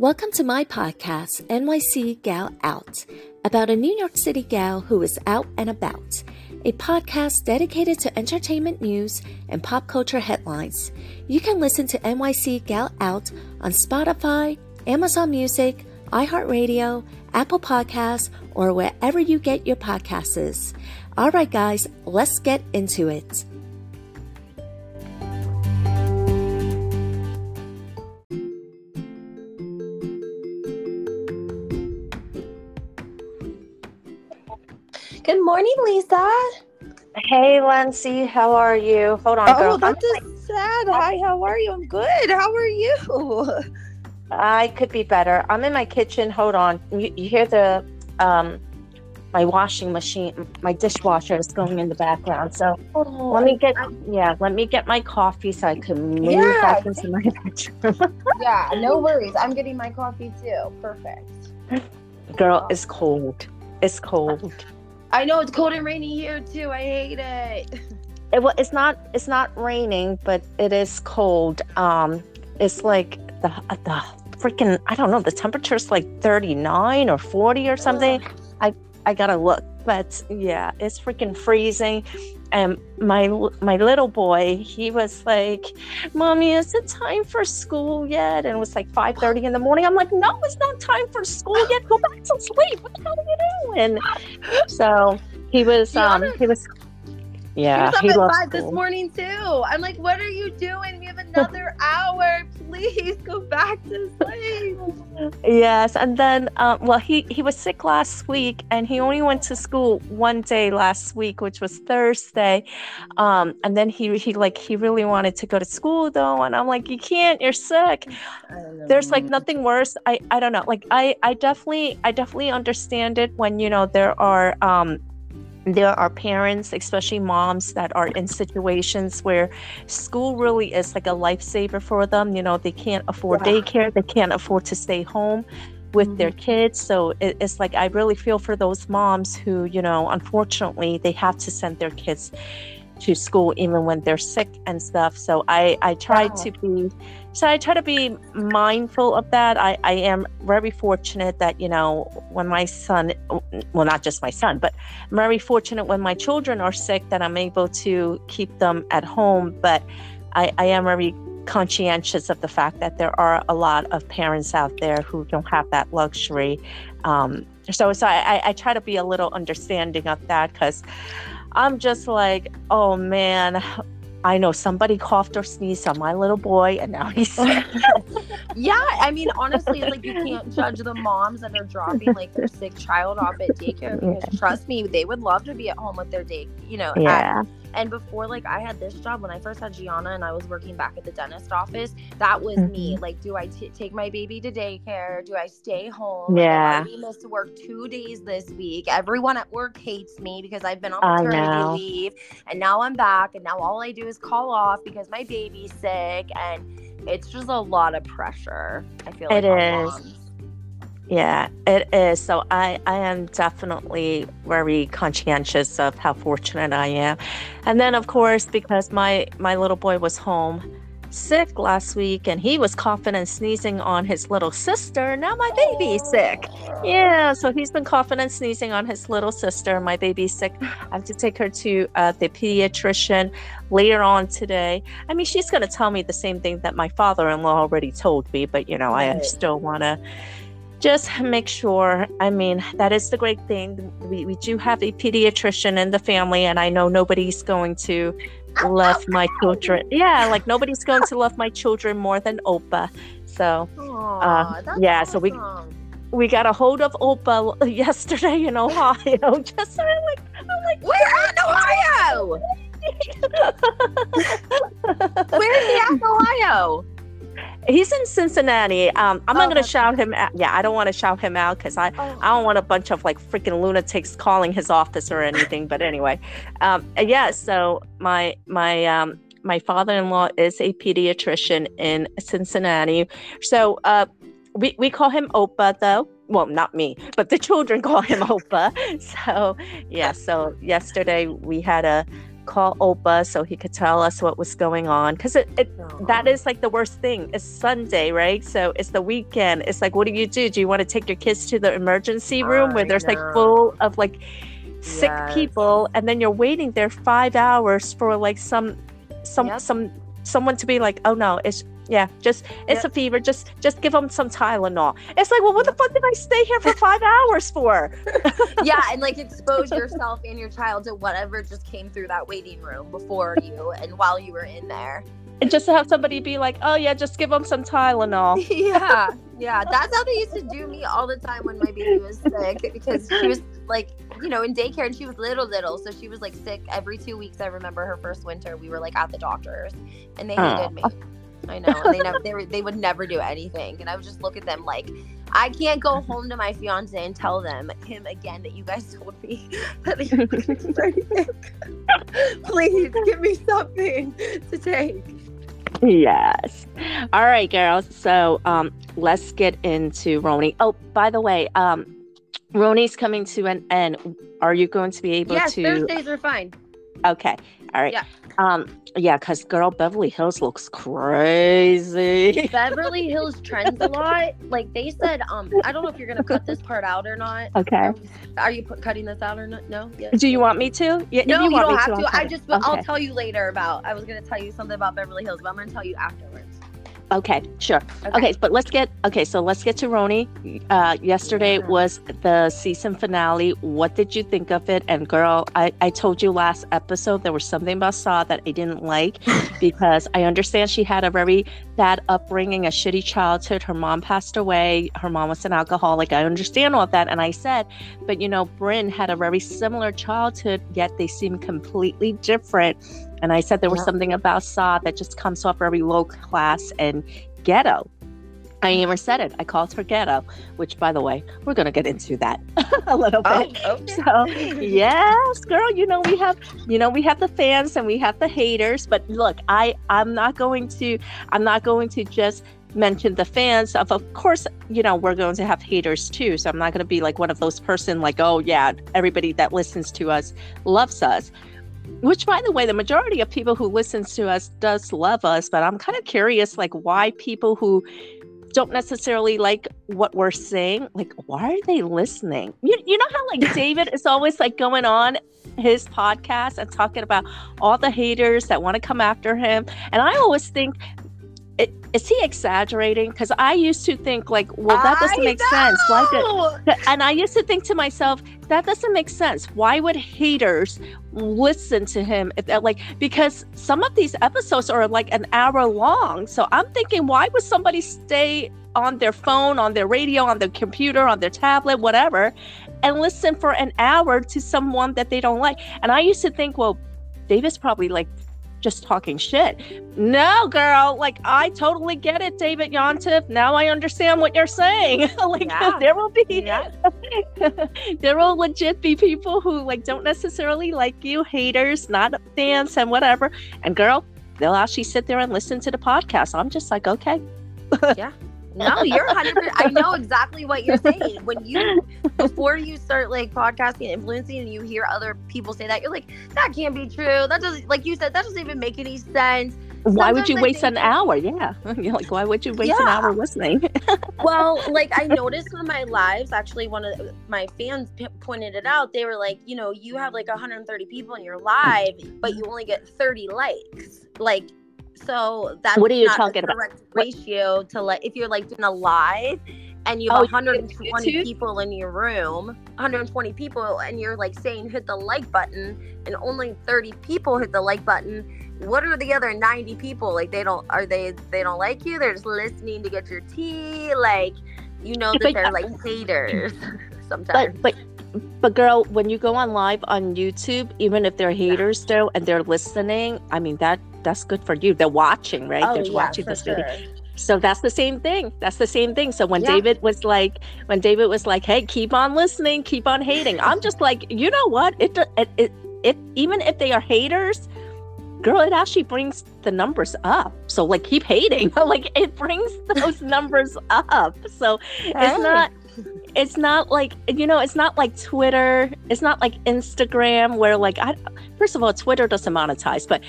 Welcome to my podcast, NYC Gal Out, about a New York City gal who is out and about. A podcast dedicated to entertainment news and pop culture headlines. You can listen to NYC Gal Out on Spotify, Amazon Music, iHeartRadio, Apple Podcasts, or wherever you get your podcasts. All right, guys, let's get into it. Morning, Lisa. Hey, Lenzi, how are you? Hold on, Oh, girl. that's just sad. Hi, how are you? I'm good. How are you? I could be better. I'm in my kitchen. Hold on. You, you hear the um my washing machine, my dishwasher is going in the background. So let me get yeah, let me get my coffee so I can move Yeah. back into my bedroom. Yeah, no worries. I'm getting my coffee too. Perfect. Girl, it's cold. It's cold. I know it's cold and rainy here too. I hate it. It, well, it's not it's not raining, but it is cold. Um, it's like the the freaking I don't know. The temperature's like 39 or 40 or something. I I gotta look, but yeah, it's freaking freezing. And my my little boy, he was like, "Mommy, is it time for school yet?" And it was like 5:30 in the morning. I'm like, "No, it's not time for school yet. Go back to sleep. What the hell are you doing?" So he was um he was yeah he was up loves at five this morning too. I'm like, what are you doing? We have another hour. Please go back to sleep. Yes, and then um, well, he he was sick last week, and he only went to school one day last week, which was Thursday. Um, and then he he like he really wanted to go to school though, and I'm like, you can't, you're sick. There's like nothing worse. I I don't know. Like I I definitely I definitely understand it when you know there are um there are parents, especially moms, that are in situations where school really is like a lifesaver for them. You know, they can't afford Yeah. daycare, they can't afford to stay home with their mm-hmm. kids. So it, it's like I really feel for those moms who, you know, unfortunately, they have to send their kids to school even when they're sick and stuff. So I I try Yeah. to be so I try to be mindful of that. I, I am very fortunate that, you know, when my son, well, not just my son, but I'm very fortunate when my children are sick that I'm able to keep them at home. But I, I am very conscientious of the fact that there are a lot of parents out there who don't have that luxury. Um, so so I, I, I try to be a little understanding of that because I'm just like, oh man, I know somebody coughed or sneezed on my little boy and now he's sick. Yeah, I mean, honestly, like you can't judge the moms that are dropping like their sick child off at daycare because trust me, they would love to be at home with their day, you know. at- yeah. and before, like, I had this job when I first had Gianna and I was working back at the dentist office. That was me. Mm-hmm. Like, do I t- take my baby to daycare? Do I stay home? Yeah. I missed work two days this week. Everyone at work hates me because I've been on maternity leave, and now I'm back, and now all I do call off because my baby's sick and it's just a lot of pressure. I feel like It is. moms. Yeah, it is. So I, I am definitely very conscientious of how fortunate I am. And then of course, because my my little boy was home sick last week and he was coughing and sneezing on his little sister, now my baby's sick. Yeah, so he's been coughing and sneezing on his little sister. My baby's sick. I have to take her to uh, the pediatrician later on today. I mean, she's going to tell me the same thing that my father in law already told me, but you know, I still want to just make sure. I mean, that is the great thing. We, we do have a pediatrician in the family, and I know nobody's going to love my children. Yeah, like nobody's going to love my children more than Opa. So Aw, um, that's yeah, so we- we got a hold of Opa yesterday in Ohio. Just so I'm like, I'm like, We're in Ohio. At in Ohio? He's in Cincinnati. Um, I'm Oh, not gonna shout him out. Yeah, I don't want to shout him out because I I don't want a bunch of like freaking lunatics calling his office or anything. but anyway, um, yeah. So my my um, my father-in-law is a pediatrician in Cincinnati. So uh, we we call him Opa though. Well, not me, but the children call him Opa. So yeah. So yesterday we had a call Opa so he could tell us what was going on because it, it that is like the worst thing. It's Sunday, right? So it's the weekend. It's like, what do you do? Do you want to take your kids to the emergency room where I there's like full of like sick Yes. people, and then you're waiting there five hours for like some some Yep. some someone to be like, oh no, it's yeah, just it's Yep. a fever. Just just give them some Tylenol. It's like, well, what the fuck did I stay here for five hours for? yeah, and like expose yourself and your child to whatever just came through that waiting room before you and while you were in there. And just to have somebody be like, oh yeah, just give them some Tylenol. yeah, yeah. That's how they used to do me all the time when my baby was sick because she was like, you know, in daycare and she was little, little. So she was like sick every two weeks. I remember her first winter, we were like at the doctor's and they hated me. I know. They never, they, were, they would never do anything. And I would just look at them like, I can't go home to my fiance and tell them him again that you guys told me that he was very sick. Please give me something to take. Yes. All right, girls. So um let's get into RHONY. Oh, by the way, um RHONY's coming to an end. Are you going to be able Yes, to Thursdays are fine. Okay. All right. Yeah. Um yeah, cuz girl Beverly Hills looks crazy. Beverly Hills trends a lot. Like they said, um, I don't know if you're gonna cut this part out or not. Okay. Are you put, cutting this out or not? No. Yes. Do you want me to? Yeah, No, you, want don't have I'll to. I just, I'll tell you later about. I was gonna tell you something about Beverly Hills, but I'm gonna tell you afterwards. Okay, sure. Okay, but let's get okay. So let's get to RHONY. Uh, yesterday Yeah. was the season finale. What did you think of it? And girl, I, I told you last episode there was something about Sai that I didn't like because I understand she had a very bad upbringing, a shitty childhood. Her mom passed away. Her mom was an alcoholic. I understand all that, and I said, but you know, Brynn had a very similar childhood, yet they seem completely different. And I said there was something about Sai that just comes off very low class and ghetto. I even said it. I called her ghetto, which, by the way, we're going to get into that a little bit. Oh, okay. So, yes, girl, you know we have, you know we have the fans and we have the haters. But look, I I'm not going to I'm not going to just mention the fans. Of of course, you know we're going to have haters too. So I'm not going to be like one of those person like, oh yeah, everybody that listens to us loves us. Which, by the way, the majority of people who listens to us does love us, but I'm kind of curious, like, why people who don't necessarily like what we're saying, like, why are they listening? You, you know how, like, David is always like going on his podcast and talking about all the haters that want to come after him. And I always think, it, is he exaggerating? Because I used to think, like, well, that doesn't I make sense. Why did, and I used to think to myself, that doesn't make sense. Why would haters listen to him if like because some of these episodes are like an hour long. So I'm thinking, why would somebody stay on their phone, on their radio, on their computer, on their tablet, whatever, and listen for an hour to someone that they don't like? And I used to think, well, David's probably like just talking shit. No, girl, like I totally get it, David Yontef. Now I understand what you're saying. like Yeah. there will be Yeah. there will legit be people who like don't necessarily like you, haters, not fans and whatever. And girl, they'll actually sit there and listen to the podcast. I'm just like, okay. No, you're 100. I know exactly what you're saying. When you before you start like podcasting and influencing, and you hear other people say that, you're like, that can't be true. That doesn't, like you said, that doesn't even make any sense. why would you I waste think an hour? Yeah. You're like, why would you waste an hour listening? Well, like I noticed in my lives, actually, one of the- my fans p- pointed it out. They were like, you know, you have like 130 people in your live, but you only get 30 likes. Like, so that's What are you not talking about? correct ratio to like if you're like doing a live and you Oh, have 120 YouTube? people in your room, 120 people, and you're like saying hit the like button, and only 30 people hit the like button. What are the other 90 people like? They don't are they they don't like you? They're just listening to get your tea. Like you know that But- they're like haters sometimes. but but but girl, when you go on live on YouTube, even if they're haters though and they're listening, I mean that that's good for you. They're watching, right? Oh, they're yeah, watching this video. So that's the same thing. That's the same thing. So when Yeah. David was like, when David was like, "Hey, keep on listening, keep on hating," I'm just like, you know what? It it it, it even if they are haters, girl, it actually brings the numbers up. So like, keep hating. like it brings those numbers up. So it's not. It's not like you know it's not like twitter it's not like instagram where like i first of all twitter doesn't monetize but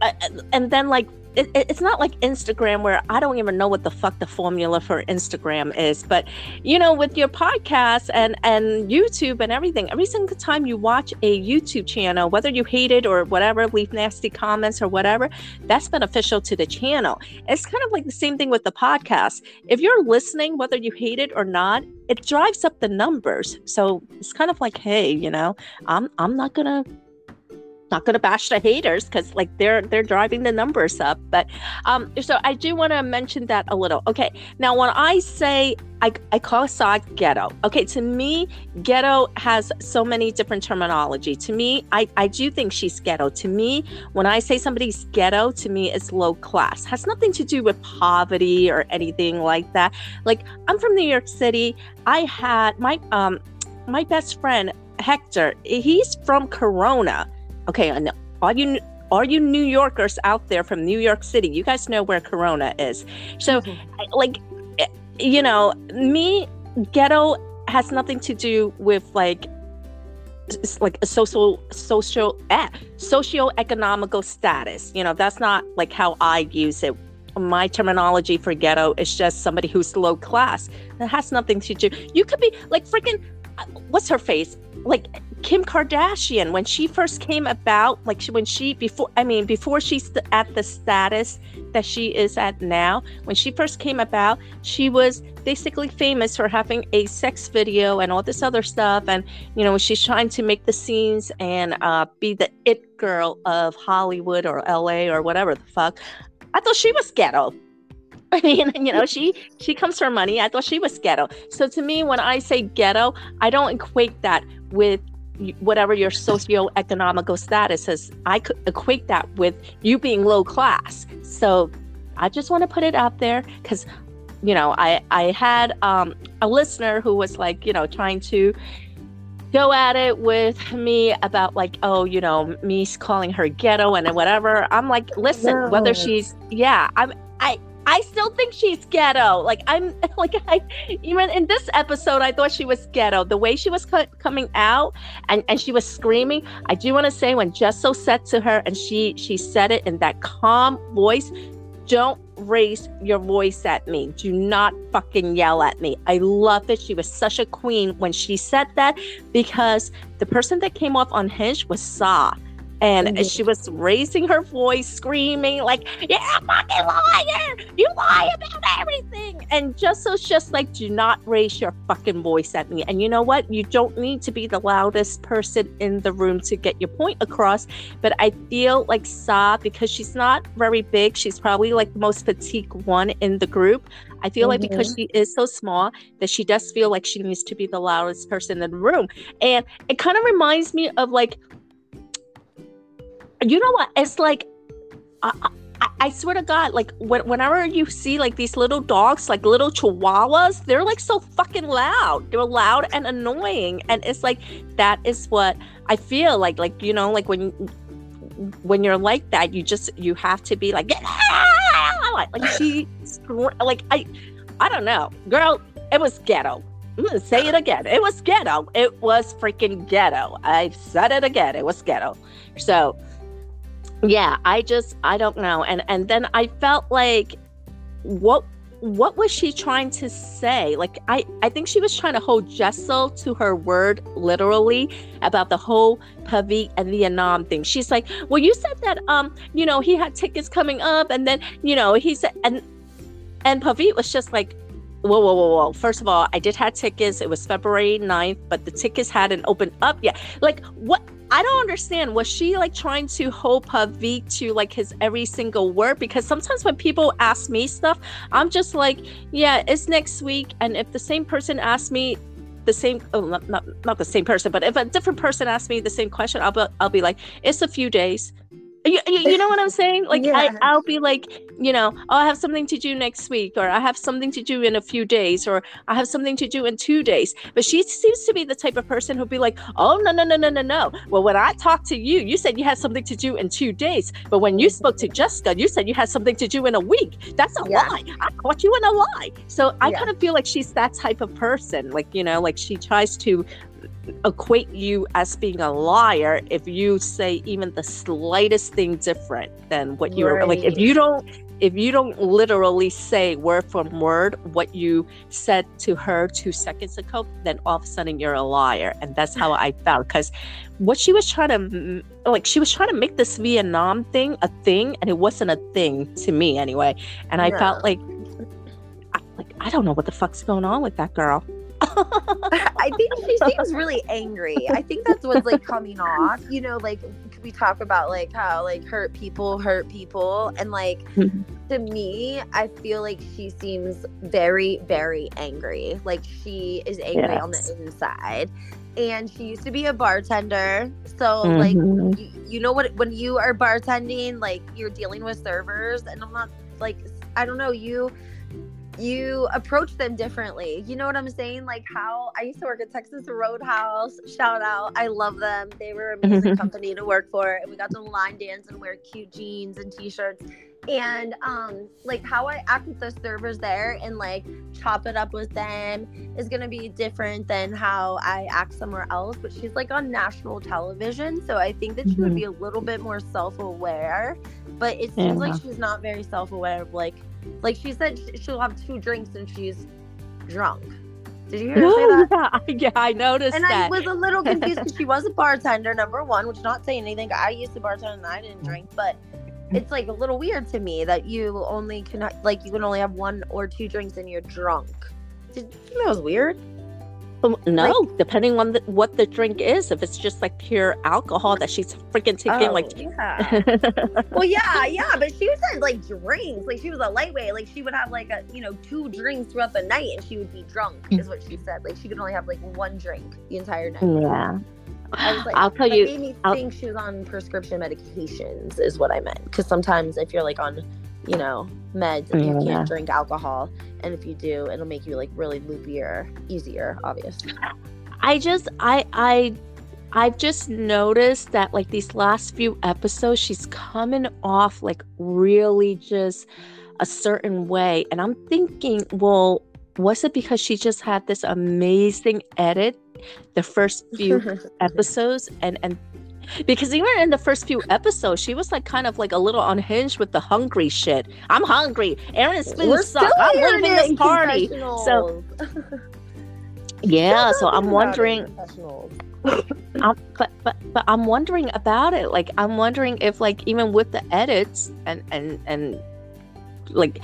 uh, and then like it, it's not like Instagram where I don't even know what the fuck the formula for Instagram is. But you know, with your podcast and and YouTube and everything, every single time you watch a YouTube channel, whether you hate it or whatever, leave nasty comments or whatever, that's beneficial to the channel. It's kind of like the same thing with the podcast. If you're listening, whether you hate it or not, it drives up the numbers. So it's kind of like, hey, you know, I'm I'm not gonna not going to bash the haters because like they're they're driving the numbers up but um so i do want to mention that a little. Okay now when i say i, I call Sai ghetto okay to me ghetto has so many different terminology. To me i i do think she's ghetto. To me when i say somebody's ghetto to me it's low class. Has nothing to do with poverty or anything like that. Like i'm from new york city. I had my um my best friend Hector, he's from Corona okay, and all you all you New Yorkers out there from New York City, you guys know where Corona is. So, mm-hmm. like, eh, you know, me ghetto has nothing to do with like it's like a social social eh, socio-economical status. You know that's not like how i use it. My terminology for ghetto is just somebody who's low class. That has nothing to do. You could be like freaking uh, what's her face? Like Kim Kardashian when she first came about, like she, when she before I mean before she's at the status that she is at now, when she first came about, she was basically famous for having a sex video and all this other stuff, and you know she's trying to make the scenes and uh, be the it girl of Hollywood or L.A. or whatever the fuck. I thought she was ghetto. I mean, you know, she she comes for money. I thought she was ghetto. So to me, when I say ghetto, I don't equate that with whatever your socio-economical status is i could equate that with you being low class so i just want to put it out there because you know i i had um, a listener who was like you know trying to go at it with me about like oh you know me calling her ghetto and whatever i'm like listen no. whether she's yeah i'm i I still think she's ghetto. Like I'm like I even in this episode I thought she was ghetto. The way she was co- coming out and and she was screaming. I do want to say when Jessel said to her and she she said it in that calm voice, don't raise your voice at me. Do not fucking yell at me. I love it. She was such a queen when she said that because the person that came off on Hinge was Sai and mm-hmm. she was raising her voice, screaming like, "You're a fucking liar! You lie about everything!" And Jessel's just like, "Do not raise your fucking voice at me." And you know what? You don't need to be the loudest person in the room to get your point across. But I feel like Sai, because she's not very big, she's probably like the most petite one in the group. I feel mm-hmm. like because mm-hmm. she is so small that she does feel like she needs to be the loudest person in the room. And it kind of reminds me of like you know what? It's like, I, I, I swear to God, like when, whenever you see like these little dogs, like little chihuahuas, they're like so fucking loud. They're loud and annoying, and it's like that is what I feel like. Like you know, like when when you're like that, you just you have to be like, like she, like I, I don't know, girl. It was ghetto. I'm gonna say it again. It was ghetto. It was freaking ghetto. I've said it again. It was ghetto. So yeah i just i don't know and and then i felt like what what was she trying to say like i i think she was trying to hold jessel to her word literally about the whole Pavit and the anam thing she's like well you said that um you know he had tickets coming up and then you know he said and and Pavit was just like whoa, whoa, whoa, whoa. First of all, I did have tickets. It was February 9th, but the tickets hadn't opened up yet. Like, what? I don't understand. Was she like trying to hold Pavit to like his every single word? Because sometimes when people ask me stuff, I'm just like, yeah, it's next week. And if the same person asks me the same, oh, not, not, not the same person, but if a different person asks me the same question, I'll be, I'll be like, it's a few days You, you, know what I'm saying? Like Yeah. I, I'll be like, you know, oh, I have something to do next week, or I have something to do in a few days, or I have something to do in two days. But she seems to be the type of person who'll be like, oh no, no, no, no, no, no. Well, when I talked to you, you said you had something to do in two days. But when you spoke to Jessica, you said you had something to do in a week. That's a Yeah. lie. I caught you in a lie. So I Yeah. kind of feel like she's that type of person. Like, you know, like she tries to equate you as being a liar if you say even the slightest thing different than what you were like if you don't if you don't literally say word from word what you said to her two seconds ago then all of a sudden you're a liar. And that's how i felt because what she was trying to like she was trying to make this vietnam thing a thing and it wasn't a thing to me anyway. And i No. felt like like i don't know what the fuck's going on with that girl I think she seems really angry. I think that's what's like coming off. You know, like we talk about like how like hurt people hurt people, and like to me, I feel like she seems very very angry. Like she is angry on the inside, and she used to be a bartender. So like Mhm. you, you know what when you are bartending like you're dealing with servers and i'm not like i don't know you you approach them differently. You know what i'm saying? Like how i used to work at texas roadhouse. Shout out. I love them. They were an amazing company to work for. And we got to line dance and wear cute jeans and t-shirts. And um like how i act with the servers there and like chop it up with them is going to be different than how i act somewhere else. But she's like on national television. So i think that she would Mhm. be a little bit more self-aware. But it seems like she's not very self-aware of like like she said she'll have two drinks and she's drunk did you hear her say that yeah, I- noticed and I was a little confused because she was a bartender, number one, which not saying anything. I used to bartend and I didn't drink, but it's like a little weird to me that you only can like you can only have one or two drinks and you're drunk. Did you think that was weird? Um, no, depending on the, what the drink is. If it's just like pure alcohol that she's freaking taking, like. Oh, yeah. well, yeah, yeah, but she said like drinks, like she was a lightweight, like she would have like a you know two drinks throughout the night and she would be drunk, is what she said. Like she could only have like one drink the entire night. yeah. I was like, I'll tell that you. made me I'll- think she was on prescription medications, is what I meant. Because sometimes if you're like on, you know, meds, you Yeah. can't drink alcohol, and if you do, it'll make you like really loopier, easier, obviously. I just I I I've just noticed that like these last few episodes she's coming off like really just a certain way and I'm thinking well was it because she just had this amazing edit the first few episodes and and because even in the first few episodes she was like kind of like a little unhinged with the hungry shit i'm hungry erin's food We're sucks i'm leaving this party confessionals. yeah so i'm talking about it in wondering um, but but but I'm wondering about it. Like I'm wondering if like even with the edits and and and like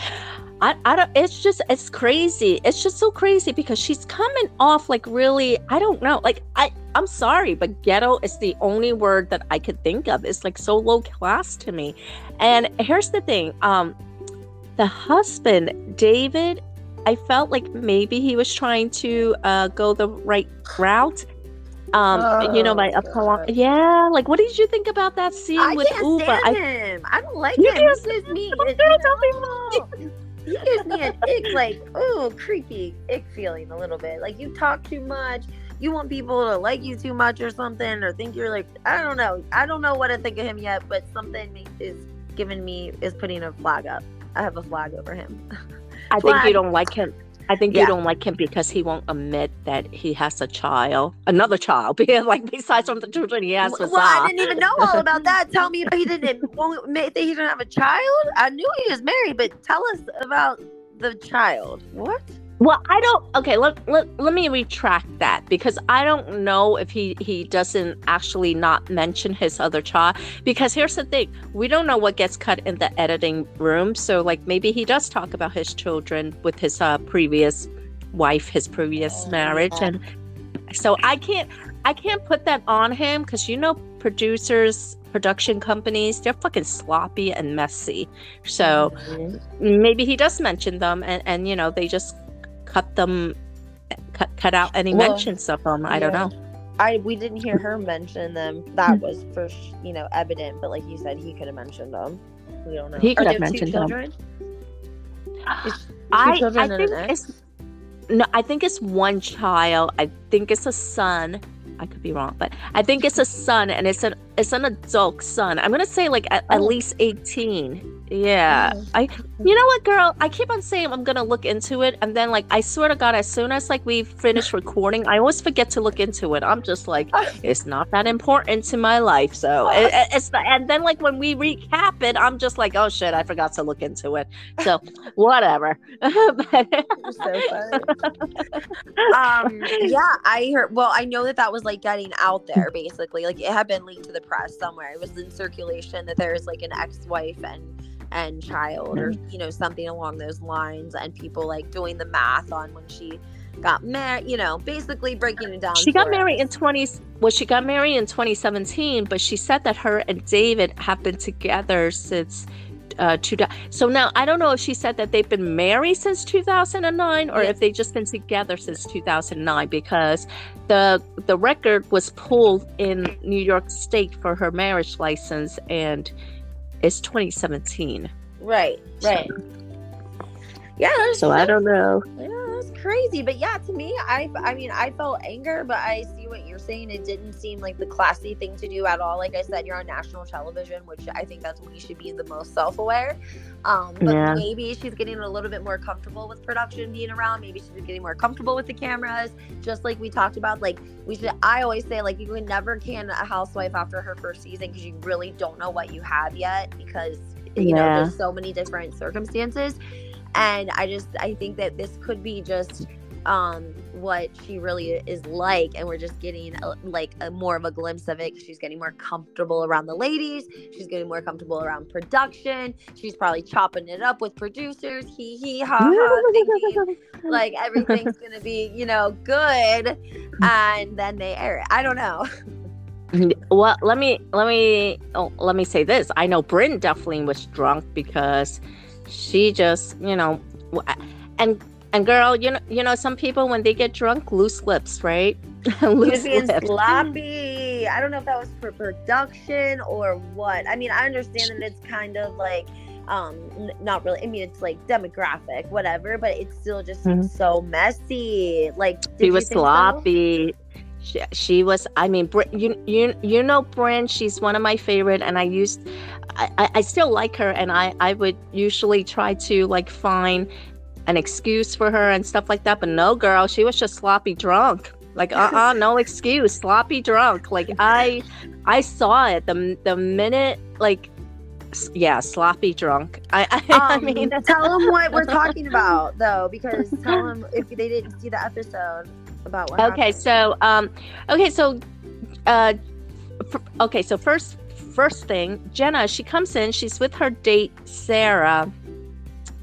I I don't. It's just it's crazy. It's just so crazy because she's coming off like really. I don't know. Like I I'm sorry, but ghetto is the only word that I could think of. It's like so low class to me. And here's the thing. Um, the husband David. I felt like maybe he was trying to uh, go the right route. Um, you know, my a God. yeah. Like, what did you think about that scene I with stand I, him. I don't like You him. can't He gives me, Don't it, you it, don't be know, he gives me an ick, like, oh, creepy ick feeling a little bit. Like you talk too much. You want people to like you too much or something, or think you're like, I don't know. I don't know what to think of him yet, but something is giving me is putting a flag up. I have a flag over him. I think you don't like him. I think Yeah. you don't like him because he won't admit that he has a child, another child. Because like besides from the children he has with well, I didn't even know all about that. Tell me he didn't won't admit that he didn't have a child. I knew he was married, but tell us about the child. What? Well, I don't. Okay, let, let, let me retract that because I don't know if he he doesn't actually not mention his other child. Because here's the thing: we don't know what gets cut in the editing room. So like maybe he does talk about his children with his uh, previous wife, his previous Oh, marriage, and so I can't I can't put that on him because you know producers. Production companies, they're fucking sloppy and messy. So maybe he does mention them and and you know they just cut them cut, cut out any Well, mentions of them i don't know I we didn't hear her mention them. That was for sh- you know evident, but like you said, he could have mentioned them. We don't know. He could Are have mentioned them. Is- I, I think it's no, I think it's one child. I think it's a son. I could be wrong, but I think it's a son, and it's an it's an adult son. I'm gonna say like at, at Oh. least 18. Yeah. I. You know what, girl? I keep on saying I'm gonna look into it, and then like I swear to God, as soon as like we finish recording, I always forget to look into it. I'm just like, it's not that important to my life, so it, it- it's not, and then like when we recap it, I'm just like, oh shit, I forgot to look into it. So whatever. But- You're so funny. um yeah i heard well i know that that was like getting out there basically like it had been leaked to the press somewhere it was in circulation that there's like an ex-wife and and child or you know something along those lines and people like doing the math on when she got married you know basically breaking it down she got married in us. 20 well she got married in 2017 but she said that her and david have been together since uh two, so now i don't know if she said that they've been married since 2009 or Yeah. if they've just been together since 2009 because the the record was pulled in new york state for her marriage license and it's 2017 right right. Yeah so i don't know crazy. But yeah, to me, I I mean, I felt anger, but I see what you're saying. It didn't seem like the classy thing to do at all. Like I said, you're on national television, which I think that's when you should be the most self-aware. Um, but Yeah. maybe she's getting a little bit more comfortable with production being around. Maybe she's getting more comfortable with the cameras. Just like we talked about, like we should. I always say, like you can never can a housewife after her first season because you really don't know what you have yet because you know there's so many different circumstances and i just i think that this could be just um what she really is like and we're just getting a, like a more of a glimpse of it she's getting more comfortable around the ladies. She's getting more comfortable around production. She's probably chopping it up with producers. Hee hee ha ha thinking like everything's gonna be you know good and then they air it. I don't know. Well, let me let me oh, let me say this. I know Brynn definitely was drunk because she just, you know, and and girl, you know, you know, some people when they get drunk, loose lips, right? Loose lips. sloppy. I don't know if that was for production or what. I mean, I understand that it's kind of like um n- not really. I mean, it's like demographic, whatever, but it still just seems so messy. Like She was sloppy. She, she was. I mean, Br- you you you know, Brynn. She's one of my favorite, and I used. I, I- I still like her, and I I would usually try to like find an excuse for her and stuff like that. But no, girl, she was just sloppy drunk. Like uh uh no excuse, sloppy drunk. Like I I saw it the the minute like yeah, sloppy drunk. I I, I Um, mean tell them what we're talking about though, because tell them if they didn't see the episode about what. okay happened. so um okay so uh f- okay so first first thing jenna she comes in she's with her date sarah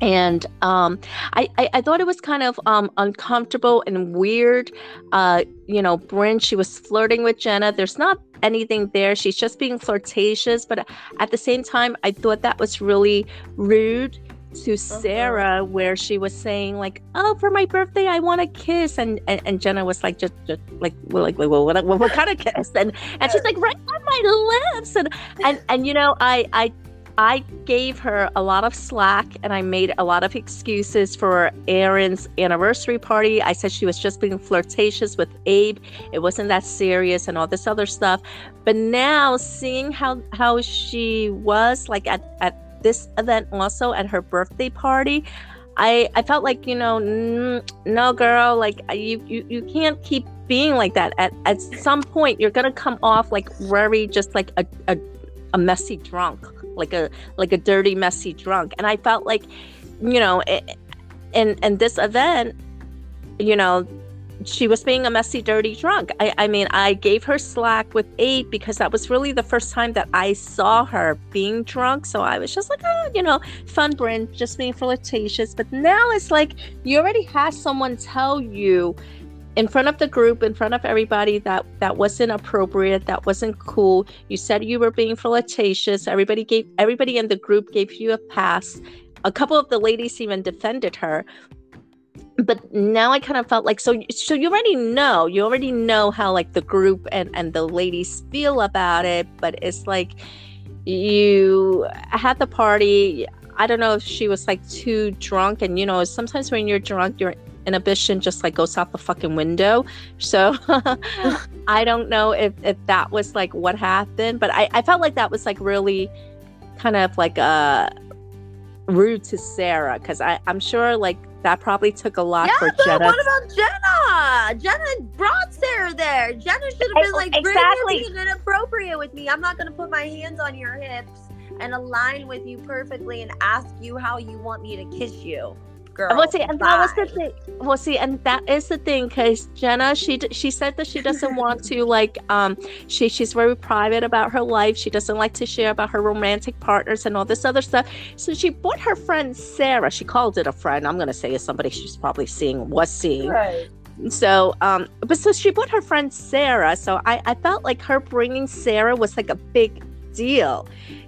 and um I, I i thought it was kind of um uncomfortable and weird uh you know brynn she was flirting with jenna there's not anything there she's just being flirtatious but at the same time i thought that was really rude to uh-huh. Sarah where she was saying like, "Oh, for my birthday, I want a kiss," and and, and Jenna was like, just, just like, well, like, well, what, what, what kind of kiss? And and she's like, right on my lips, and and and you know, I I I gave her a lot of slack, and I made a lot of excuses for Erin's anniversary party. I said she was just being flirtatious with Abe; it wasn't that serious, and all this other stuff. But now, seeing how how she was like at at this event also at her birthday party i i felt like you know n- no girl like you, you you can't keep being like that. At at some point you're gonna come off like very just like a, a a messy drunk like a like a dirty messy drunk. And i felt like you know it, in in this event you know she was being a messy, dirty drunk. I, I mean, I gave her slack with Abe because that was really the first time that I saw her being drunk. So I was just like, oh, you know, fun, Brynn, just being flirtatious. But now it's like you already had someone tell you in front of the group, in front of everybody, that that wasn't appropriate, that wasn't cool. You said you were being flirtatious. Everybody gave everybody in the group gave you a pass. A couple of the ladies even defended her but now I kind of felt like so so you already know you already know how like the group and and the ladies feel about it but it's like you had the party I don't know if she was like too drunk and you know sometimes when you're drunk your inhibition just like goes out the fucking window. So I don't know if if that was like what happened but I I felt like that was like really kind of like a rude to Sarah because I'm sure like that probably took a lot yeah, for but Jenna. what about Jenna? Jenna brought Sarah there. Jenna should have been like, exactly. being inappropriate with me. I'm not going to put my hands on your hips and align with you perfectly and ask you how you want me to kiss you girl. Well, see, and that was the thing. Well, see, and that is the thing because Jenna, she she said that she doesn't want to like, um, she she's very private about her life. She doesn't like to share about her romantic partners and all this other stuff. So she brought her friend Sarah. She called it a friend. I'm gonna say it's somebody she's probably seeing was seeing. Right. So, um, but so she brought her friend Sarah. So I I felt like her bringing Sarah was like a big deal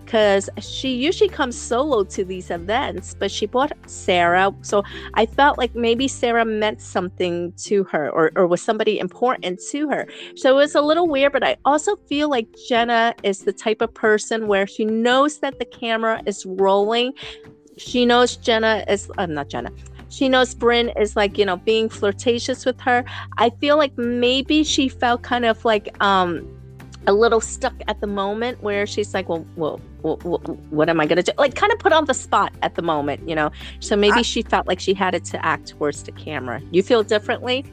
because she usually comes solo to these events, but she brought Sarah. So I felt like maybe Sarah meant something to her or, or was somebody important to her. So it was a little weird, but I also feel like Jenna is the type of person where she knows that the camera is rolling. She knows Jenna is, uh, not Jenna, she knows Brynn is like, you know, being flirtatious with her. I feel like maybe she felt kind of like, um, a little stuck at the moment where she's like, well, well, what am I going to do? Like, kind of put on the spot at the moment, you know? So maybe I, she felt like she had it to act towards the camera. You feel differently?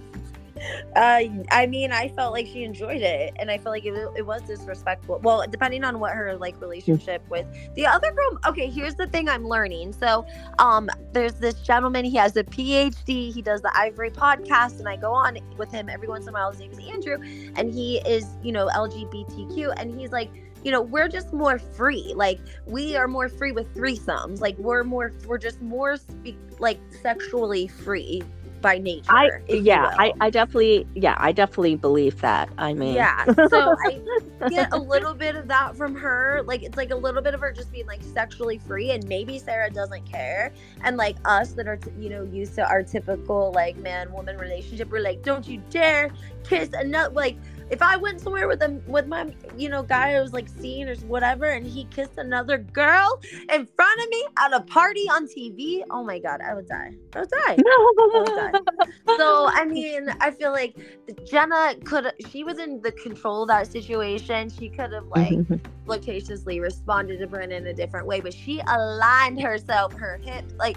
Uh, I mean, I felt like she enjoyed it, and I felt like it, it was disrespectful. Well, depending on what her like relationship with the other girl. Okay, here's the thing I'm learning. So, um, there's this gentleman. He has a PhD. He does the Ivory podcast, and I go on with him every once in a while. His name is Andrew, and he is, you know, LGBTQ, and he's like you know we're just more free like we are more free with threesomes like we're more we're just more spe- like sexually free by nature. I yeah, I, I definitely yeah, I definitely believe that. I mean Yeah. So I get a little bit of that from her. Like it's like a little bit of her just being like sexually free and maybe Sarah doesn't care. And like us that are you know used to our typical like man woman relationship, we're like, Don't you dare kiss another like if I went somewhere with them with my you know guy I was like seeing or whatever, and he kissed another girl in front of me at a party on TV, oh my god, I would die. I would die. I would die. so I mean, I feel like Jenna could she was in the control of that situation. She could have like flirtatiously responded to Brennan in a different way, but she aligned herself, her hips, like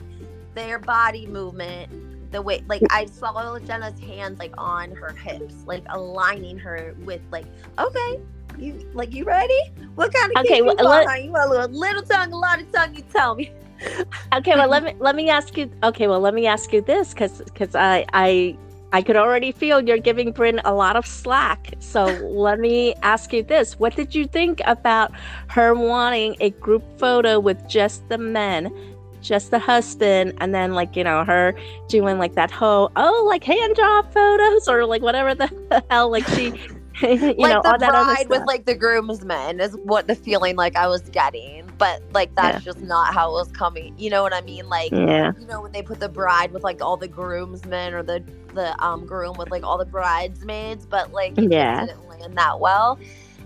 their body movement the way like I saw Jenna's hands like on her hips, like aligning her with like, okay, you like you ready? What kind of okay? Well, you? Let, you want a little, little tongue, a lot of tongue? You tell me. okay, well let me let me ask you. Okay, well let me ask you this because because I I I could already feel you're giving Brynn a lot of slack. So let me ask you this: What did you think about her wanting a group photo with just the men? Just the husband and then like you know her doing like that whole oh like hand job photos or like whatever the hell like she you like know the all that bride with like the groomsmen is what the feeling like I was getting but like that's yeah. just not how it was coming you know what I mean? Like yeah. you know when they put the bride with like all the groomsmen or the the um groom with like all the bridesmaids but like yeah. didn't land that well.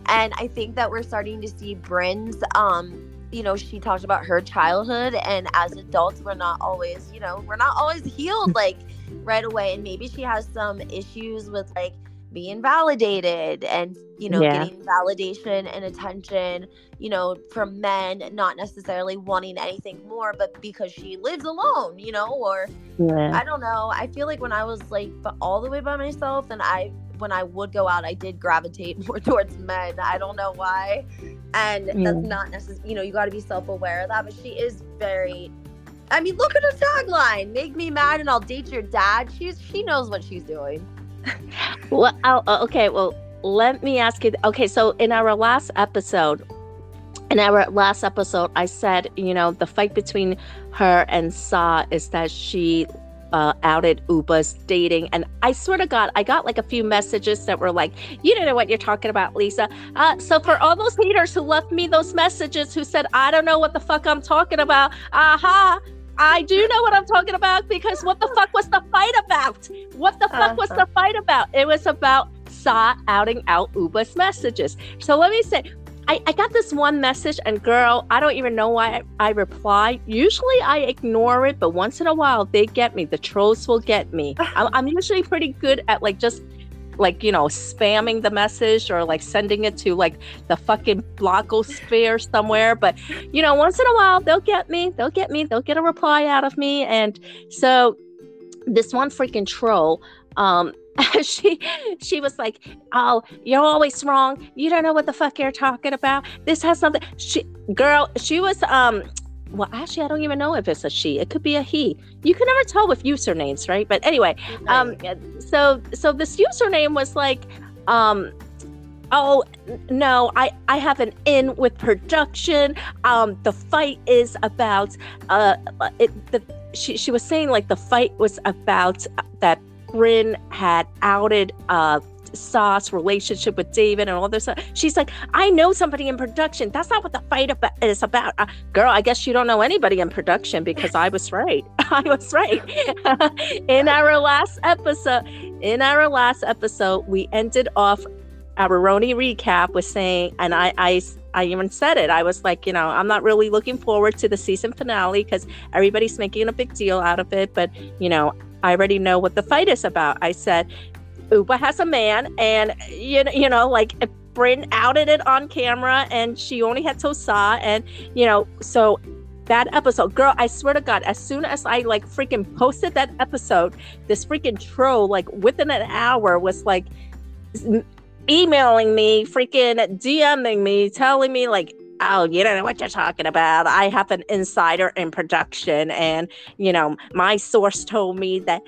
And I think that we're starting to see Brynn's um you know, she talked about her childhood, and as adults, we're not always, you know, we're not always healed like right away. And maybe she has some issues with like being validated and, you know, yeah. getting validation and attention, you know, from men, not necessarily wanting anything more, but because she lives alone, you know, or yeah. I don't know. I feel like when I was like all the way by myself and I when I would go out, I did gravitate more towards men. I don't know why. And mm. that's not necessarily, you know, you got to be self aware of that. But she is very, I mean, look at her tagline make me mad and I'll date your dad. She's, she knows what she's doing. well, I'll, uh, okay. Well, let me ask you. Okay. So in our last episode, in our last episode, I said, you know, the fight between her and Sai is that she uh, outed Ubah's dating. And I sort of got, I got like a few messages that were like, you don't know what you're talking about, Lisa. Uh, so for all those haters who left me those messages who said, I don't know what the fuck I'm talking about, aha, I do know what I'm talking about because what the fuck was the fight about? What the fuck uh-huh. was the fight about? It was about Sai outing out Ubah's messages. So let me say, I, I got this one message, and girl, I don't even know why I, I reply. Usually I ignore it, but once in a while they get me. The trolls will get me. I'm, I'm usually pretty good at like just like you know spamming the message or like sending it to like the fucking blogosphere somewhere but you know once in a while they'll get me they'll get me they'll get a reply out of me and so this one freaking troll um she she was like oh you're always wrong. You don't know what the fuck you're talking about. This has something she girl she was um well actually i don't even know if it's a she. It could be a he. You can never tell with usernames right? But anyway um so so this username was like um oh no i i have an in with production. Um the fight is about uh it the she, she was saying like the fight was about that Brynn had outed uh Sai's relationship with David and all this. She's like, I know somebody in production. That's not what the fight about is about. Uh, girl, I guess you don't know anybody in production because I was right. I was right. in our last episode, in our last episode, we ended off our RHONY recap with saying, and I, I I even said it. I was like, you know, I'm not really looking forward to the season finale because everybody's making a big deal out of it. But, you know, I already know what the fight is about. I said, Ubah has a man, and you you know, like Brynn outed it on camera, and she only had Tosa, and you know, so that episode, girl, I swear to God, as soon as I like freaking posted that episode, this freaking troll, like within an hour, was like emailing me, freaking DMing me, telling me like, oh, you don't know what you're talking about. I have an insider in production, and you know, my source told me that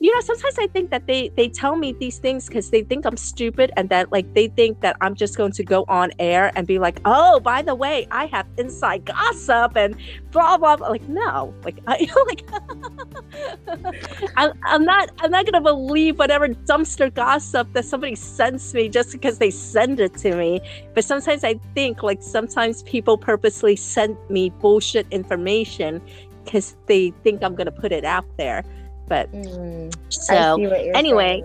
you know sometimes i think that they they tell me these things because they think i'm stupid and that like they think that i'm just going to go on air and be like oh by the way i have inside gossip and blah blah, blah. like no like i like I, i'm not i'm not gonna believe whatever dumpster gossip that somebody sends me just because they send it to me but sometimes i think like sometimes people purposely send me bullshit information because they think i'm gonna put it out there but mm, so anyway,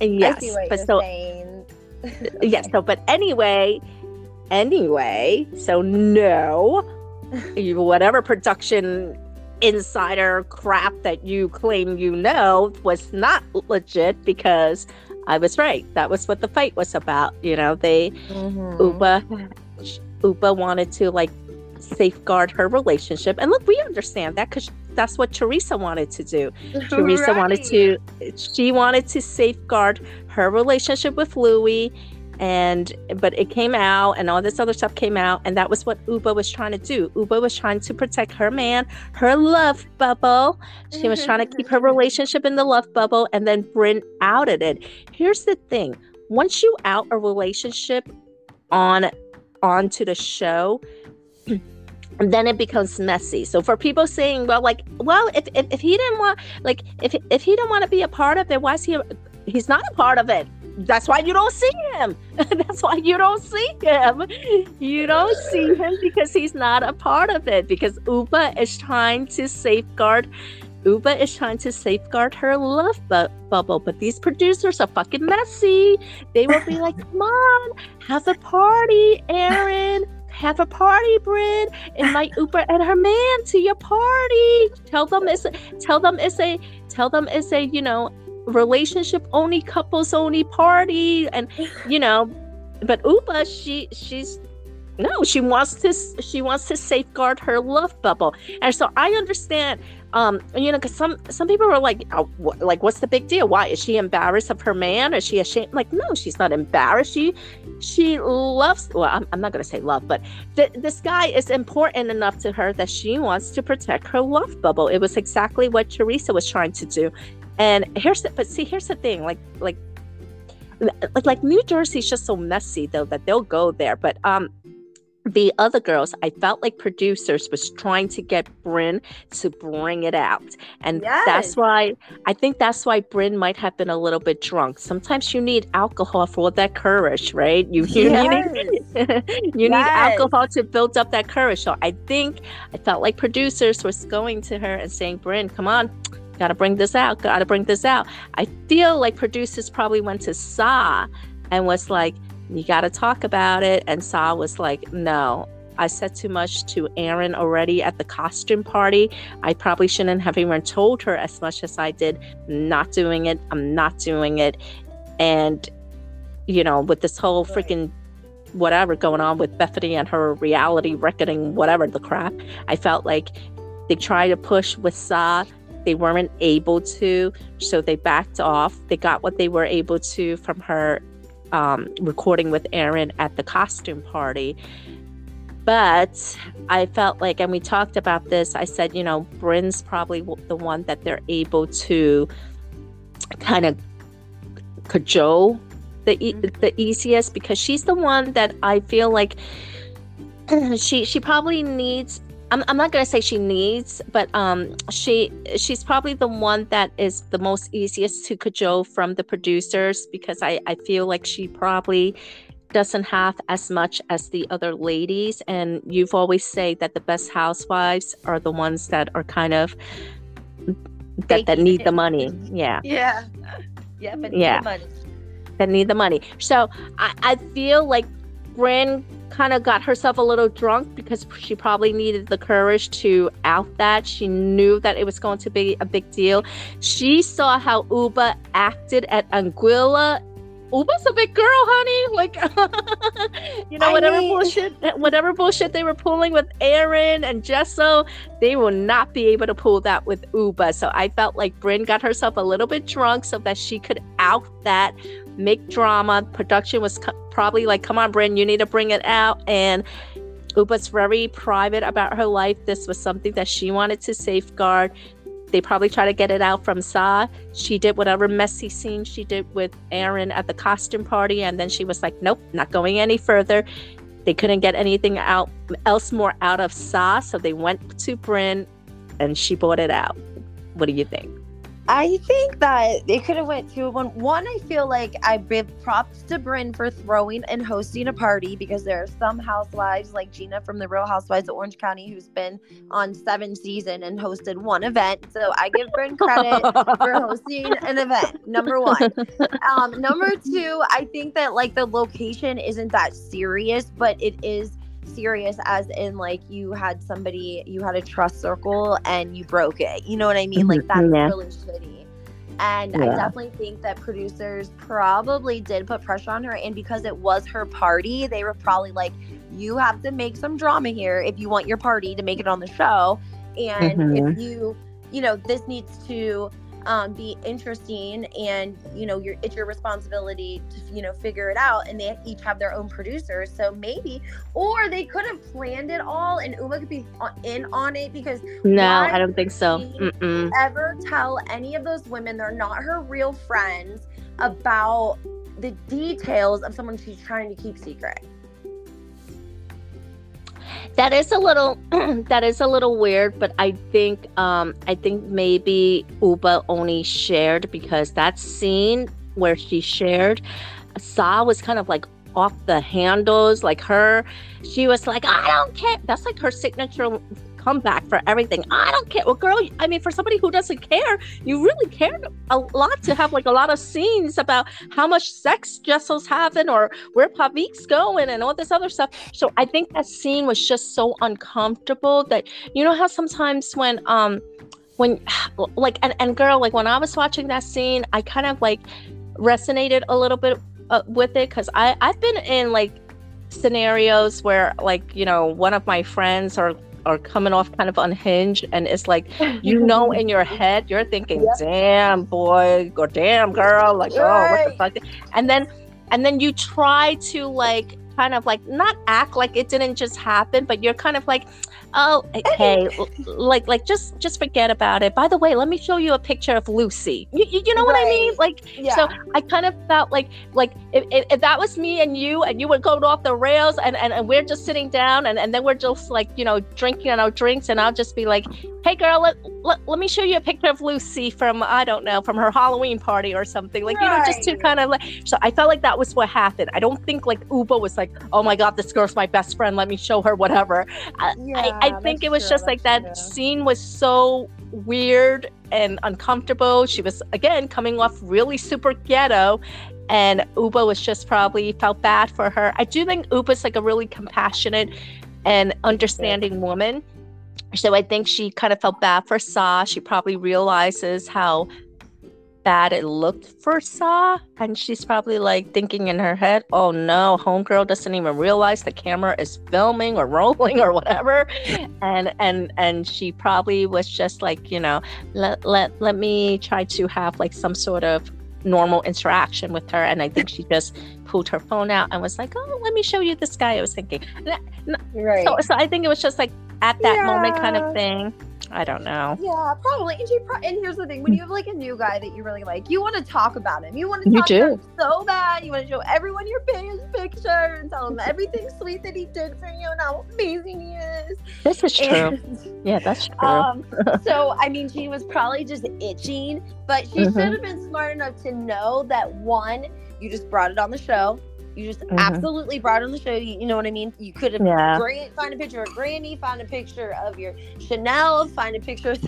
saying. yes, but so yes, so but anyway, anyway, so no, you, whatever production insider crap that you claim you know was not legit because I was right. That was what the fight was about. You know, they mm-hmm. Ubah Ubah wanted to like safeguard her relationship. And look, we understand that because that's what Teresa wanted to do. Teresa right. wanted to, she wanted to safeguard her relationship with Luis. And but it came out, and all this other stuff came out, and that was what Ubah was trying to do. Ubah was trying to protect her man, her love bubble. She was trying to keep her relationship in the love bubble, and then Brynn outed it. Here's the thing: once you out a relationship on onto the show, then it becomes messy. So for people saying, well, like, well, if, if, if he didn't want, like, if if he didn't want to be a part of it, why is he? He's not a part of it. That's why you don't see him. That's why you don't see him. You don't see him because he's not a part of it. Because Ubah is trying to safeguard. Ubah is trying to safeguard her love bu- bubble, but these producers are fucking messy. They will be like, "Come on, have a party, Erin." Have a party, Brynn. Invite Ubah and her man to your party. Tell them it's a, tell them it's a tell them it's a you know relationship only couples only party and you know but Ubah she she's no she wants to she wants to safeguard her love bubble. And so I understand um you know because some some people were like oh, wh- like what's the big deal? Why is she embarrassed of her man? Is she ashamed? Like no she's not embarrassed. She she loves well i'm, I'm not to say love but th- this guy is important enough to her that she wants to protect her love bubble. It was exactly what teresa was trying to do. And here's the but see here's the thing like like like like new jersey's just so messy though that they'll go there. But um the other girls, I felt like producers was trying to get Brynn to bring it out. And yes. that's why I think that's why Brynn might have been a little bit drunk. Sometimes you need alcohol for that courage, right? You, you, yes. need, you yes. need alcohol to build up that courage. So I think I felt like producers was going to her and saying, Brynn, come on, gotta bring this out, gotta bring this out. I feel like producers probably went to Sai and was like, you gotta talk about it. And Sai was like, no, I said too much to Erin already at the costume party. I probably shouldn't have even told her as much as I did. not doing it. I'm not doing it. And, you know, with this whole freaking whatever going on with Bethenny and her reality reckoning, whatever the crap, I felt like they tried to push with Sai. They weren't able to, so they backed off. They got what they were able to from her um, recording with Erin at the costume party. But I felt like, and we talked about this, I said, you know, Brynn's probably the one that they're able to kind of cajole the, mm-hmm. the easiest because she's the one that I feel like she she probably needs I'm, I'm not gonna say she needs, but um, she she's probably the one that is the most easiest to cajole from the producers because I, I feel like she probably doesn't have as much as the other ladies. And you've always say that the best housewives are the ones that are kind of that, that need the money. Yeah. Yeah. Yeah but yeah. that need the money. So i, I feel like Brynn kind of got herself a little drunk because she probably needed the courage to out that. She knew that it was going to be a big deal. She saw how Ubah acted at Anguilla Ubah's a big girl, honey. Like, you know, I whatever mean... bullshit, whatever bullshit they were pulling with Erin and Jessel, they will not be able to pull that with Ubah. So I felt like Brynn got herself a little bit drunk so that she could out that, make drama. Production was co- probably like, "Come on, Brynn, you need to bring it out." And Ubah's very private about her life. This was something that she wanted to safeguard. They probably try to get it out from Sai. She did whatever messy scene she did with Erin at the costume party, and then she was like, "Nope, not going any further." They couldn't get anything out else more out of Sai, so they went to Brynn, and she bought it out. What do you think? I think that they could have went to one. One, I feel like I give props to Brynn for throwing and hosting a party because there are some housewives like Gina from the Real Housewives of Orange County who's been on seven season and hosted one event. So I give Brynn credit for hosting an event. Number one. Um, number two, I think that like the location isn't that serious, but it is serious as in like you had somebody you had a trust circle and you broke it you know what i mean like mm-hmm. that's yeah. really shitty and yeah. i definitely think that producers probably did put pressure on her and because it was her party they were probably like you have to make some drama here if you want your party to make it on the show and mm-hmm. if you you know this needs to um, be interesting and you know your it's your responsibility to you know figure it out and they each have their own producers. So maybe or they could have planned it all and Ubah could be in on it because no I don't think so. ever tell any of those women they're not her real friends about the details of someone she's trying to keep secret that is a little that is a little weird but i think um i think maybe ubah only shared because that scene where she shared Sai was kind of like off the handles like her she was like i don't care. That's like her signature comeback for everything. I don't care. Well, girl, I mean, for somebody who doesn't care, you really care a lot to have like a lot of scenes about how much sex Jessel's having or where Pavit's going and all this other stuff. So I think that scene was just so uncomfortable that you know how sometimes when um when like and, and girl like when I was watching that scene, I kind of like resonated a little bit uh, with it because I I've been in like scenarios where like you know one of my friends or are coming off kind of unhinged and it's like you know in your head you're thinking yep. damn boy or damn girl like right. oh what the fuck and then and then you try to like kind of like not act like it didn't just happen but you're kind of like oh hey. like like just just forget about it. By the way let me show you a picture of lucy. You, you know right. what i mean? Like yeah. so i kind of felt like like if, if, if, that was me and you and you were going off the rails and, and and we're just sitting down and, and then we're just like you know drinking our drinks and i'll just be like hey girl, let, let, let me show you a picture of Lucy from I don't know from her Halloween party or something. Like you know, just to kind of like. So I felt like that was what happened. I don't think like Ubah was like, oh my god, this girl's my best friend. Let me show her whatever. I, I, I think it was just like that scene was so weird and uncomfortable. She was again coming off really super ghetto. And Ubah was just probably felt bad for her. I do think Ubah's like a really compassionate and understanding woman. So I think she kind of felt bad for Sai. She probably realizes how bad it looked for Sai. And she's probably like thinking in her head, oh no, homegirl doesn't even realize the camera is filming or rolling or whatever. And and and she probably was just like, you know, let let let me try to have like some sort of normal interaction with her. And I think she just pulled her phone out and was like, oh, let me show you this guy I was thinking. Right. So, so I think it was just like at that moment kind of thing. I don't know. Yeah, probably. And, she pro- and here's the thing: when you have like a new guy that you really like, you want to talk about him. You want to You talk do. about him so bad. You want to show everyone your biggest picture and tell him everything sweet that he did for you and how amazing he is. This is true. And, yeah, that's true. um, so I mean, she was probably just itching, but she Mhm. should have been smart enough to know that one, you just brought it on the show. You just Mhm. absolutely brought on the show. You, you know what I mean? You could have yeah. Gran- find a picture of Granny, find a picture of your Chanel, find a picture of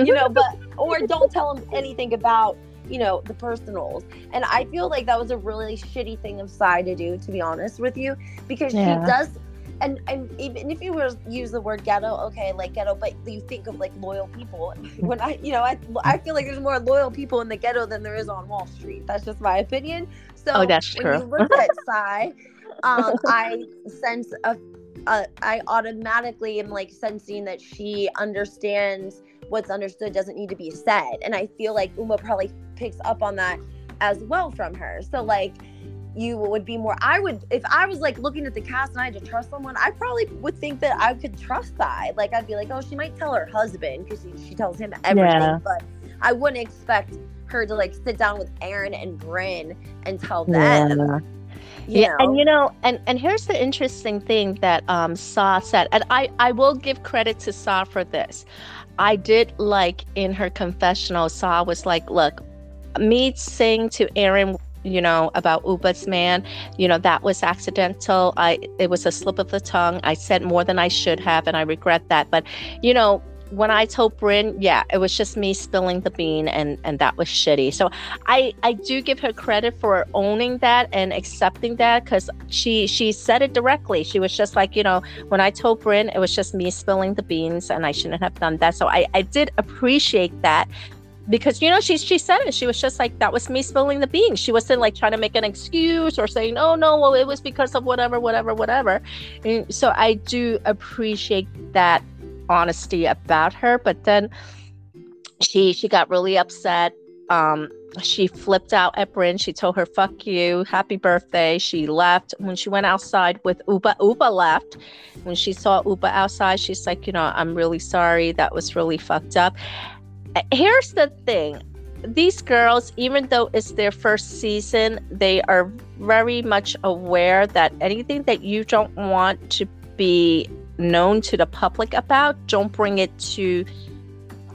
you know, but or don't tell them anything about you know the personals. And I feel like that was a really shitty thing of Sai to do, to be honest with you, because Yeah. she does. And, and even if you were use the word ghetto, okay, like ghetto, but you think of like loyal people. When I, you know, I, I feel like there's more loyal people in the ghetto than there is on Wall Street. That's just my opinion. So Oh, that's when true. you look at Sai, um, I sense a, a, I automatically am like sensing that she understands what's understood doesn't need to be said, and I feel like Ubah probably picks up on that as well from her. So like. You would be more. I would, if I was like looking at the cast and I had to trust someone, I probably would think that I could trust Sai. Like I'd be like, oh, she might tell her husband because she, she tells him everything, Yeah. but I wouldn't expect her to like sit down with Erin and Brynn and tell them. You yeah, know? and you know, and and here's the interesting thing that um Sai said, and I I will give credit to Sai for this. I did like in her confessional, Sai was like, "Look, me saying to Erin, you know, about Ubah's man, you know, that was accidental. I it was a slip of the tongue. I said more than I should have, and I regret that. But you know." When I told Brynn, yeah, it was just me spilling the bean, and and that was shitty. So I I do give her credit for owning that and accepting that because she she said it directly. She was just like, you know, when I told Brynn, it was just me spilling the beans, and I shouldn't have done that. So I I did appreciate that because you know she she said it. She was just like that was me spilling the beans. She wasn't like trying to make an excuse or saying, oh no, well it was because of whatever, whatever, whatever. And so I do appreciate that honesty about her. But then she she got really upset um she flipped out at Brynn. She told her, fuck you, happy birthday. She left. When she went outside with Ubah, Ubah left. When she saw Ubah outside, she's like, you know, I'm really sorry. That was really fucked up. Here's the thing these girls, even though it's their first season, they are very much aware that anything that you don't want to be known to the public about, don't bring it to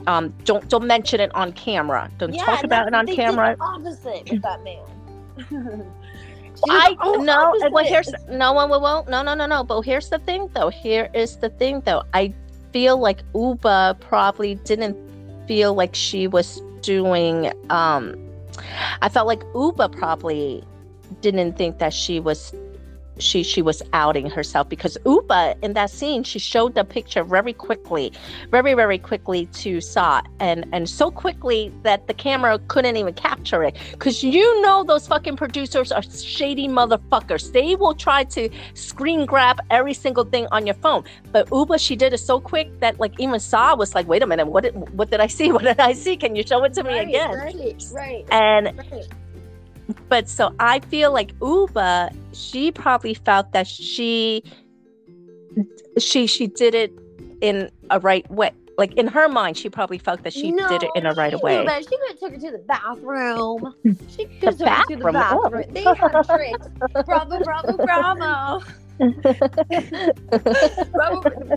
um don't don't mention it on camera don't talk about it on camera opposite with that man. I no, well here's no one will won't no no no no. But here's the thing though. Here is the thing though. I feel like Ubah probably didn't feel like she was doing. um I felt like Ubah probably didn't think that she was she she was outing herself because Ubah in that scene she showed the picture very quickly, very very quickly to Sai and and so quickly that the camera couldn't even capture it because you know those fucking producers are shady motherfuckers. They will try to screen grab every single thing on your phone. But Ubah she did it so quick that like even Sai was like, wait a minute, what did what did I see? What did I see? Can you show it to me right, again? Right, right, And right. But so I feel like Ubah, she probably felt that she she she did it in a right way. Like in her mind, she probably felt that she did it in a right she way. better. She could have took her to the bathroom. Hmm. She could have took her to the bathroom? Oh. They had tricks. Bravo, bravo, bravo. bravo.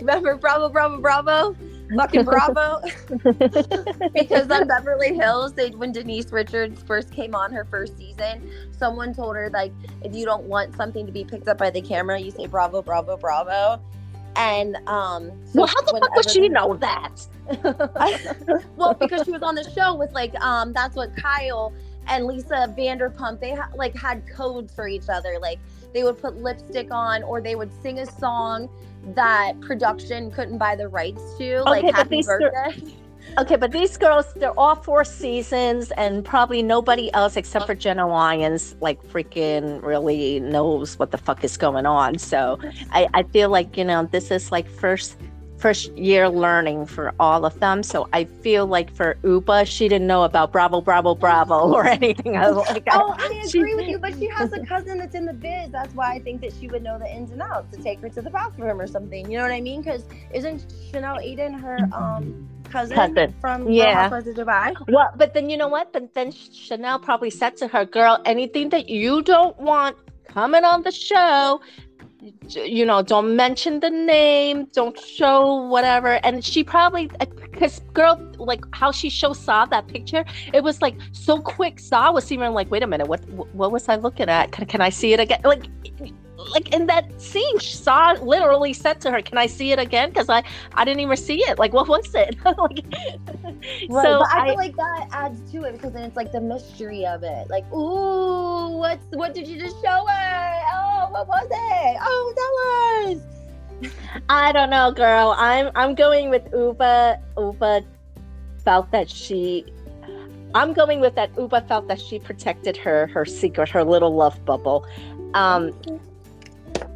Remember, bravo, bravo, bravo. Fucking Bravo. because on Beverly Hills, they when Denise Richards first came on her first season, someone told her like, if you don't want something to be picked up by the camera, you say Bravo, Bravo, Bravo. And um, so well, how the fuck would she know that? well, because she was on the show with like um, that's what Kyle and Lisa Vanderpump they ha- like had codes for each other. Like they would put lipstick on, or they would sing a song that production couldn't buy the rights to, okay, like Happy Birthday. Okay, but these girls, they're all four seasons, and probably nobody else except for Jenna Lyons, like, freaking really knows what the fuck is going on. So I, I feel like, you know, this is like first first year learning for all of them. So I feel like for Ubah, she didn't know about Bravo, Bravo, Bravo or anything. like, oh, I agree she, with you, but she has a cousin that's in the biz. That's why I think that she would know the ins and outs to take her to the bathroom or something. You know what I mean? Because isn't Chanel Ayan her um cousin, cousin. from yeah. Dubai? Well, but then you know what? But then Chanel probably said to her, girl, anything that you don't want coming on the show you know don't mention the name don't show whatever. And she probably because uh, girl like how she shows sai that picture it was like so quick. Sai was even like wait a minute what what was i looking at? Can, can i see it again? Like like in that scene sai literally said to her can i see it again? Because i i didn't even see it. Like what was it? Like, right, so but I, I, feel like that adds to it because then it's like the mystery of it. Like ooh what's what did you just show us oh what was it? Oh tell us i don't know girl. I'm i'm going with ubah ubah felt that she I'm going with that Ubah felt that she protected her her secret, her little love bubble. Um,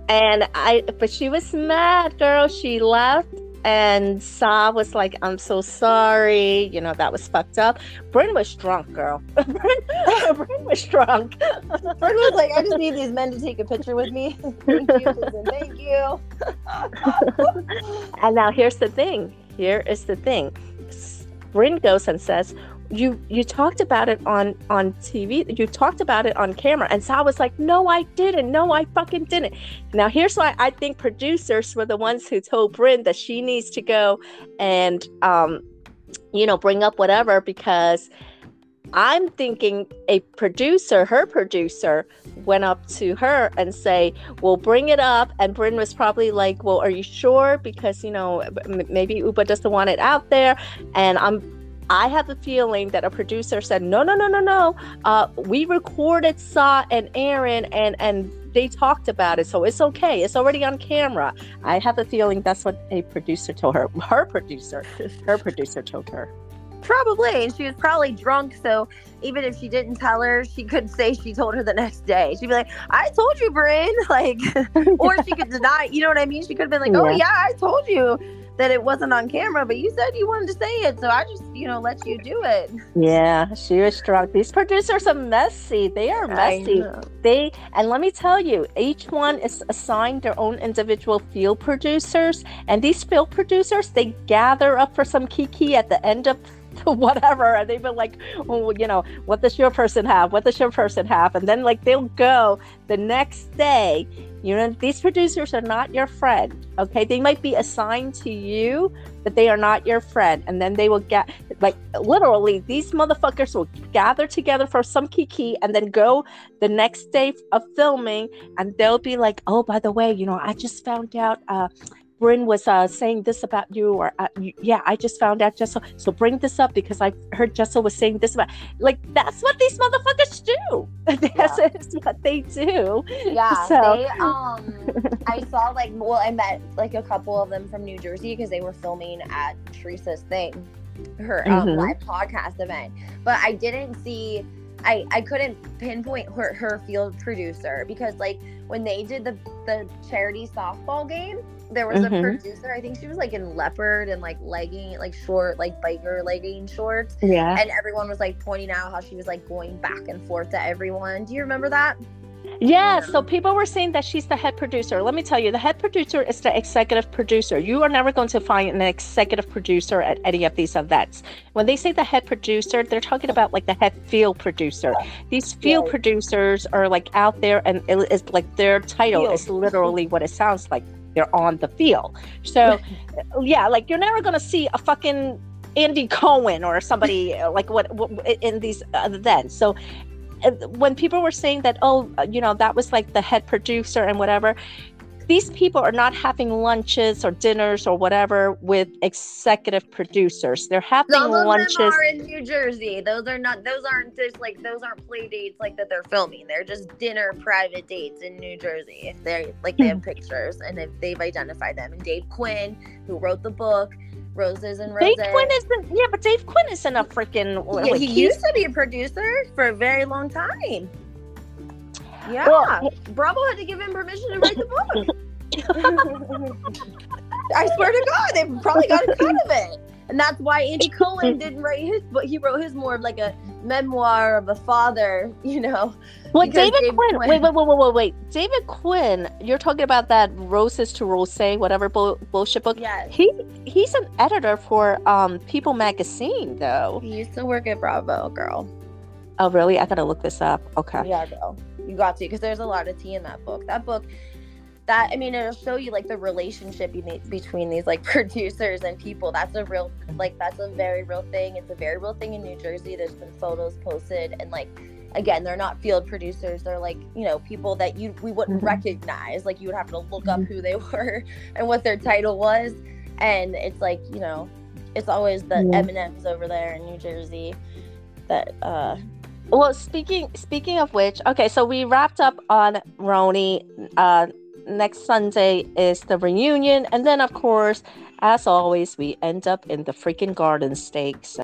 and I, but she was mad, girl. She left, and Sai was like, "I'm so sorry. You know that was fucked up." Brynn was drunk, girl. Brynn, Brynn was drunk. Brynn was like, "I just need these men to take a picture with me. thank you, thank you." and now here's the thing. Here is the thing. Brynn goes and says, you you talked about it on on TV. You talked about it on camera, and Sai was like, "No, I didn't. No, I fucking didn't." Now here's why I think producers were the ones who told Brynn that she needs to go and um, you know, bring up whatever because I'm thinking a producer, her producer, went up to her and say, "Well, bring it up." And Brynn was probably like, "Well, are you sure? Because you know, maybe Ubah doesn't want it out there." And I'm I have a feeling that a producer said, no, no, no, no, no. Uh, we recorded Sai and Erin and and they talked about it, so it's okay. It's already on camera. I have a feeling that's what a producer told her. Her producer, her producer told her. Probably, and she was probably drunk. So even if she didn't tell her, she could say she told her the next day. She'd be like, "I told you, Brynn," like, or she could deny. You know what I mean? She could have been like, "Oh yeah, I told you." That it wasn't on camera, but you said you wanted to say it, so I just, you know, let you do it. Yeah, she was drunk. These producers are messy. They are messy. They and let me tell you, each one is assigned their own individual field producers, and these field producers they gather up for some kiki at the end of whatever and they've been like well, you know what does your person have what does your person have and then like they'll go the next day you know these producers are not your friend okay? They might be assigned to you but they are not your friend. And then they will get like literally these motherfuckers will gather together for some kiki and then go the next day of filming and they'll be like oh by the way you know i just found out uh Brynn was uh, saying this about you, or uh, yeah, I just found out Jessel. So bring this up because I heard Jessel was saying this about. Like that's what these motherfuckers do. that's yeah. what they do. Yeah. So. They um, I saw like well, I met like a couple of them from New Jersey because they were filming at Teresa's thing, her um, mm-hmm. live podcast event. But I didn't see. I, I couldn't pinpoint her, her field producer because like when they did the the charity softball game there was mm-hmm. a producer i think she was like in leopard and like legging like short like biker legging shorts. Yeah. And everyone was like pointing out how she was like going back and forth to everyone. Do you remember that yeah, so people were saying that she's the head producer. Let me tell you, the head producer is the executive producer. You are never going to find an executive producer at any of these events. When they say the head producer, they're talking about like the head field producer. These field producers are like out there, and it is like their title field. is literally what it sounds like they're on the field. So, yeah, like you're never gonna see a fucking Andy Cohen or somebody like what, what in these events. So when people were saying that, oh, uh, you know, that was like the head producer and whatever, these people are not having lunches or dinners or whatever with executive producers. They're having Some of lunches. them are in New Jersey. Those are not. Those aren't just like those aren't play dates like that they're filming. They're just dinner private dates in New Jersey. If they're like they have pictures and if they've identified them. And Dave Quinn, who wrote the book, Roses and Roses. Dave Quinn isn't. Yeah, but Dave Quinn isn't a freaking. Yeah, like, he used to be a producer for a very long time. Yeah, Well, Bravo had to give him permission to write the book. I swear to God, they probably got a cut of it, and that's why Andy Cohen didn't write his book. He wrote his more of like a memoir of a father, you know. Well, Because David Quinn. Quinn- Wait, wait, wait, wait, wait, wait. David Quinn. You're talking about that Roses to Rose, whatever bull- bullshit book. Yes. He he's an editor for um People Magazine, though. He used to work at Bravo, girl. Oh, really? I gotta look this up. Okay. Yeah, girl. You got to, because there's a lot of tea in that book. That book, that I mean, it'll show you like the relationship you need between these like producers and people. That's a real, like, that's a very real thing. It's a very real thing in New Jersey. There's been photos posted, and like, again, they're not field producers. They're like, you know, people that you we wouldn't Mhm. recognize. Like, you would have to look up who they were and what their title was. And it's like, you know, it's always the Yeah. M&Ms over there in New Jersey that uh Well, speaking speaking of which, okay, so we wrapped up on RHONY. Uh, next Sunday is the reunion, and then of course, as always, we end up in the freaking Garden Stakes.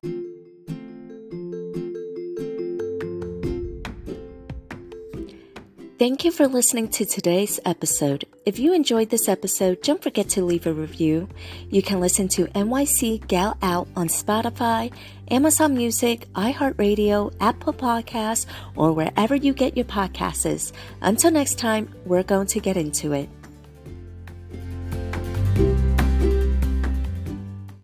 Thank you for listening to today's episode. If you enjoyed this episode, don't forget to leave a review. You can listen to NYC Gal Out on Spotify, Amazon Music, iHeartRadio, Apple Podcasts, or wherever you get your podcasts. Until next time, we're going to get into it.